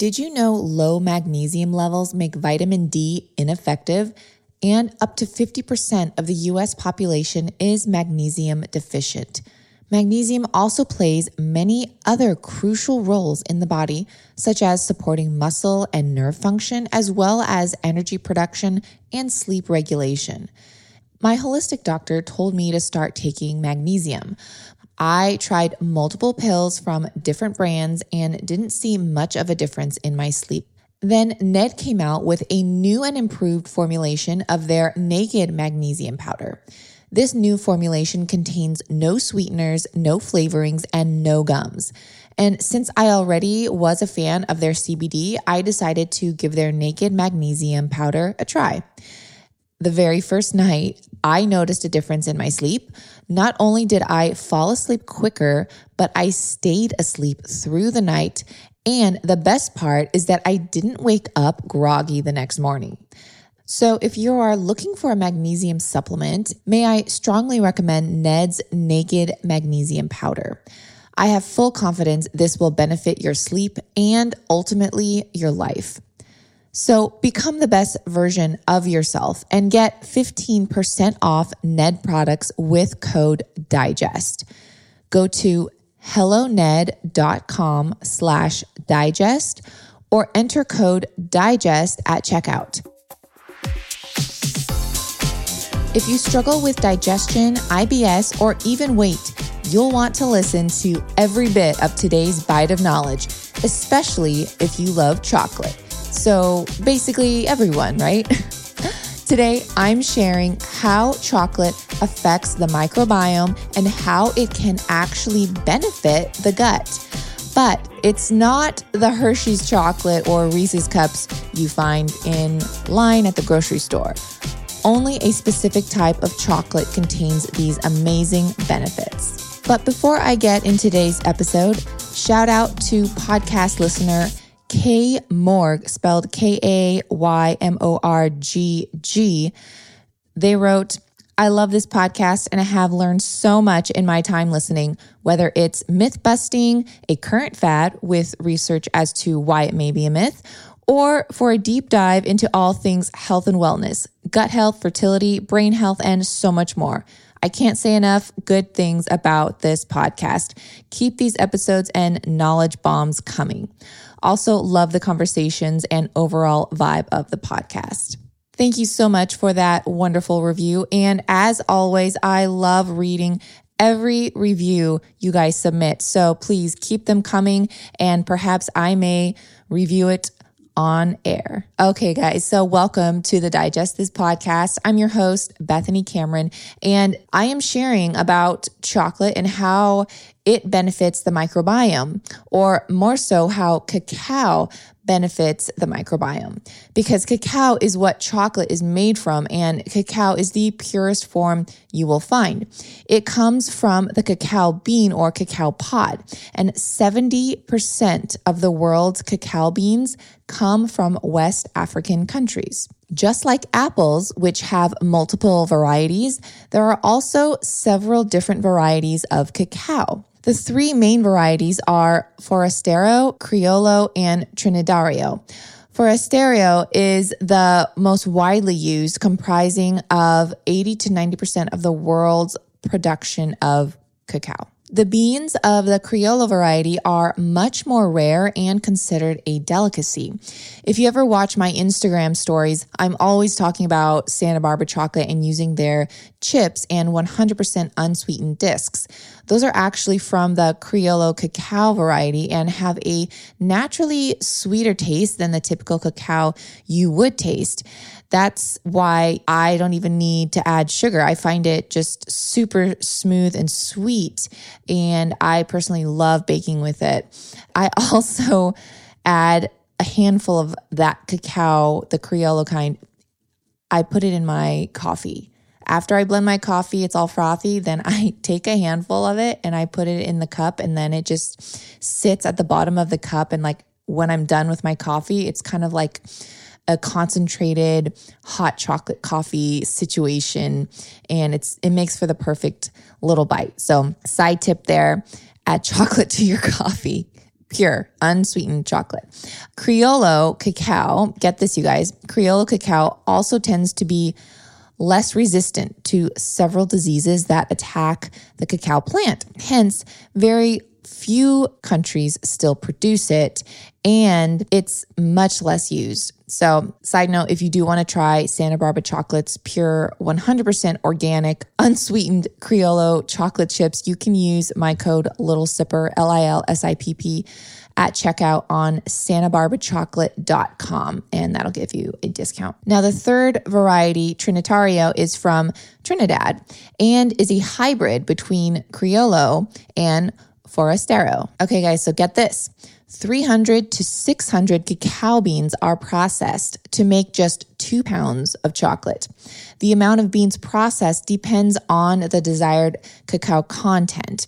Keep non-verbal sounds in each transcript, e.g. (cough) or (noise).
Did you know low magnesium levels make vitamin D ineffective? And up to 50% of the US population is magnesium deficient. Magnesium also plays many other crucial roles in the body, such as supporting muscle and nerve function, as well as energy production and sleep regulation. My holistic doctor told me to start taking magnesium. I tried multiple pills from different brands and didn't see much of a difference in my sleep. Then Ned came out with a new and improved formulation of their naked magnesium powder. This new formulation contains no sweeteners, no flavorings, and no gums. And since I already was a fan of their CBD, I decided to give their naked magnesium powder a try. The very first night, I noticed a difference in my sleep. Not only did I fall asleep quicker, but I stayed asleep through the night. And the best part is that I didn't wake up groggy the next morning. So, if you are looking for a magnesium supplement, may I strongly recommend Ned's Naked Magnesium Powder. I have full confidence this will benefit your sleep and ultimately your life. So, become the best version of yourself and get 15% off Ned products with code DIGEST. Go to helloned.com slash digest or enter code DIGEST at checkout. If you struggle with digestion, IBS, or even weight, you'll want to listen to every bit of today's bite of knowledge, especially if you love chocolate. So, basically, everyone, right? (laughs) Today, I'm sharing how chocolate affects the microbiome and how it can actually benefit the gut. But it's not the Hershey's chocolate or Reese's cups you find in line at the grocery store. Only a specific type of chocolate contains these amazing benefits. But before I get in today's episode, shout out to podcast listener Kay Morg, spelled K A Y M O R G G. They wrote, I love this podcast and I have learned so much in my time listening, whether it's myth busting, a current fad with research as to why it may be a myth, or for a deep dive into all things health and wellness, gut health, fertility, brain health, and so much more. I can't say enough good things about this podcast. Keep these episodes and knowledge bombs coming. Also, love the conversations and overall vibe of the podcast. Thank you so much for that wonderful review. And as always, I love reading every review you guys submit. So please keep them coming and perhaps I may review it on air. Okay, guys, so welcome to the Digest This podcast. I'm your host, Bethany Cameron, and I am sharing about chocolate and how it benefits the microbiome, or more so, how cacao benefits the microbiome because cacao is what chocolate is made from, and cacao is the purest form you will find. It comes from the cacao bean or cacao pod, and 70% of the world's cacao beans come from West African countries. Just like apples, which have multiple varieties, there are also several different varieties of cacao. The three main varieties are Forastero, Criollo, and Trinitario. Forastero is the most widely used, comprising of 80 to 90% of the world's production of cacao. The beans of the Criollo variety are much more rare and considered a delicacy. If you ever watch my Instagram stories, I'm always talking about Santa Barbara chocolate and using their chips and 100% unsweetened discs. Those are actually from the Criollo cacao variety and have a naturally sweeter taste than the typical cacao you would taste. That's why I don't even need to add sugar. I find it just super smooth and sweet. And I personally love baking with it. I (laughs) also add a handful of that cacao, the Criollo kind. I put it in my coffee. After I blend my coffee, it's all frothy. Then (laughs) I take a handful of it and I put it in the cup, and then it just sits at the bottom of the cup. And like when I'm done with my coffee, it's kind of like a concentrated hot chocolate coffee situation and it's it makes for the perfect little bite. So, side tip there, add chocolate (laughs) to your coffee. pure, unsweetened chocolate. Criollo cacao, get this, you guys, Criollo cacao also tends to be less resistant to several diseases that attack the cacao plant. Hence, very few countries still produce it and it's much less used. So, side note if you do want to try Santa Barbara Chocolate's pure 100% organic, unsweetened Criollo chocolate chips, you can use my code Little Sipper, L I L S I P P, at checkout on santabarbarachocolate.com, and that'll give you a discount. Now, the third variety, Trinitario, is from Trinidad and is a hybrid between Criollo and Forastero. Okay, guys, so get this 300 to 600 cacao beans are processed to make just two pounds of chocolate. The amount of beans processed depends on the desired cacao content.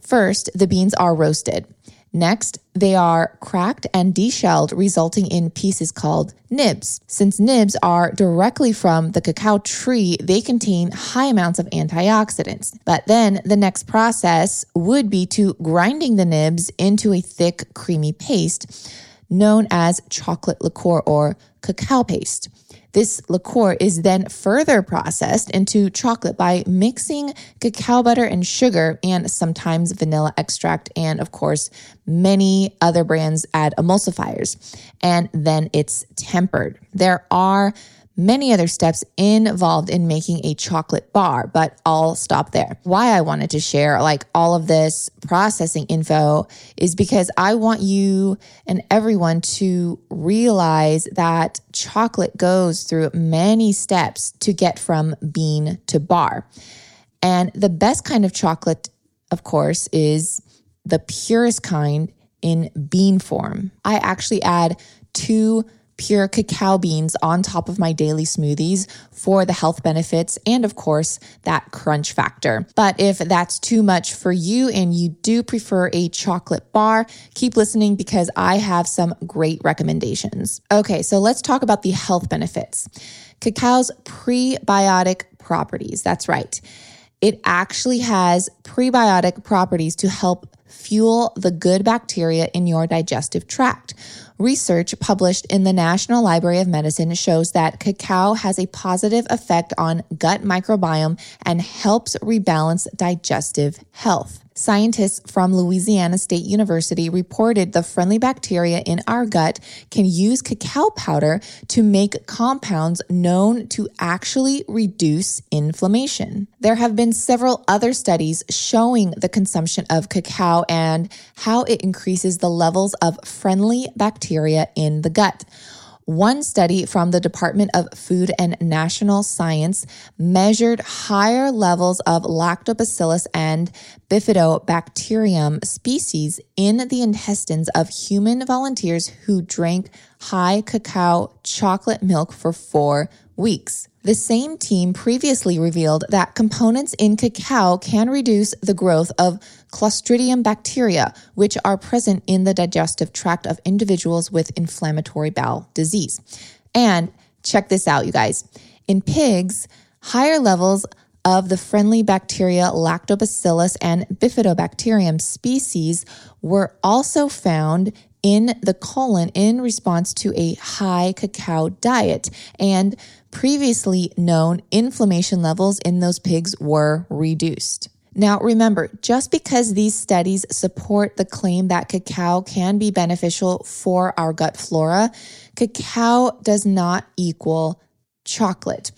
First, the beans are roasted. Next, they are cracked and deshelled, resulting in pieces called nibs. Since nibs are directly from the cacao tree, they contain high amounts of antioxidants. But then the next process would be to grinding the nibs into a thick, creamy paste known as chocolate liquor or cacao paste. This liquor is then further processed into chocolate by mixing cacao butter and sugar and sometimes vanilla extract. And of course, many other brands add emulsifiers. And then it's tempered. There are many other steps involved in making a chocolate bar, but I'll stop there. Why I wanted to share like all of this processing info is because I want you and everyone to realize that chocolate goes through many steps to get from bean to bar. And the best kind of chocolate, of course, is the purest kind in bean form. I actually add two pure cacao beans on top of my daily smoothies for the health benefits and, of course, that crunch factor. But if that's too much for you and you do prefer a chocolate bar, keep listening because I have some great recommendations. Okay, so let's talk about the health benefits. Cacao's prebiotic properties. That's right. It actually has prebiotic properties to help fuel the good bacteria in your digestive tract. Research published in the National Library of Medicine shows that cacao has a positive effect on gut microbiome and helps rebalance digestive health. Scientists from Louisiana State University reported the friendly bacteria in our gut can use cacao powder to make compounds known to actually reduce inflammation. There have been several other studies showing the consumption of cacao and how it increases the levels of friendly bacteria in the gut. One study from the Department of Food and Nutritional Science measured higher levels of lactobacillus and bifidobacterium species in the intestines of human volunteers who drank high cacao chocolate milk for four weeks. The same team previously revealed that components in cacao can reduce the growth of Clostridium bacteria, which are present in the digestive tract of individuals with inflammatory bowel disease. And check this out, you guys. In pigs, higher levels of the friendly bacteria Lactobacillus and Bifidobacterium species were also found in the colon in response to a high cacao diet. And previously known inflammation levels in those pigs were reduced. Now, remember, just because these studies support the claim that cacao can be beneficial for our gut flora, cacao does not equal chocolate.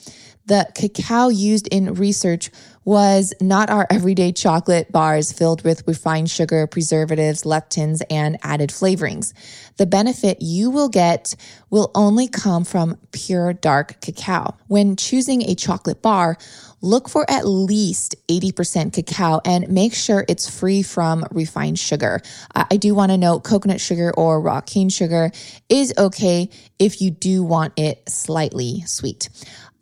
The cacao used in research was not our everyday chocolate bars filled with refined sugar, preservatives, lectins, and added flavorings. The benefit you will get will only come from pure dark cacao. When choosing a chocolate bar, look for at least 80% cacao and make sure it's free from refined sugar. I do want to note coconut sugar or raw cane sugar is okay if you do want it slightly sweet.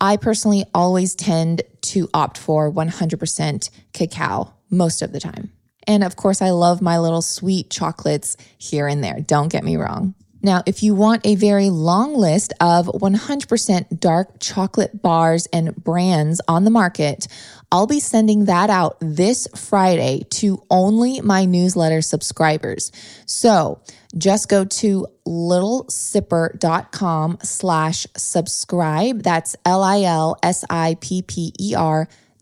I personally always tend to opt for 100% cacao most of the time. And of course, I love my little sweet chocolates here and there. Don't get me wrong. Now, if you want a very long list of 100% dark chocolate bars and brands on the market, I'll be sending that out this Friday to only my newsletter subscribers. So just go to lilsipper.com slash subscribe. That's L-I-L-S-I-P-P-E-R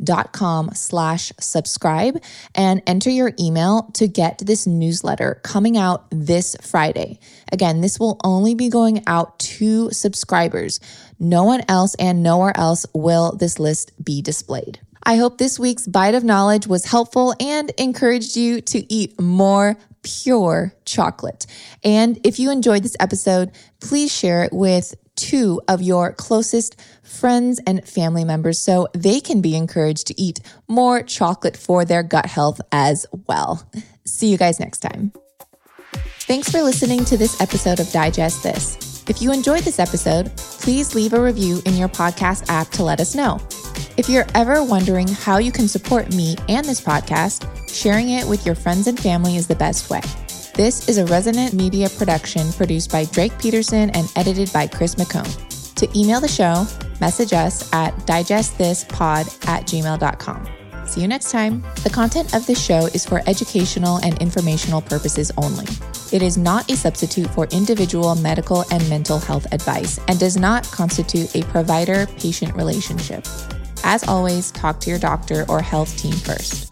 dot com slash subscribe and enter your email to get this newsletter coming out this Friday. Again, this will only be going out to subscribers. No one else and nowhere else will this list be displayed. I hope this week's bite of knowledge was helpful and encouraged you to eat more pure chocolate. And if you enjoyed this episode, please share it with two of your closest friends and family members so they can be encouraged to eat more chocolate for their gut health as well. See you guys next time. Thanks for listening to this episode of Digest This. If you enjoyed this episode, please leave a review in your podcast app to let us know. If you're ever wondering how you can support me and this podcast, sharing it with your friends and family is the best way. This is a Resonant Media production produced by Drake Peterson and edited by Chris McCone. To email the show, message us at digestthispod at gmail.com. See you next time. The content of this show is for educational and informational purposes only. It is not a substitute for individual medical and mental health advice and does not constitute a provider patient relationship. As always, talk to your doctor or health team first.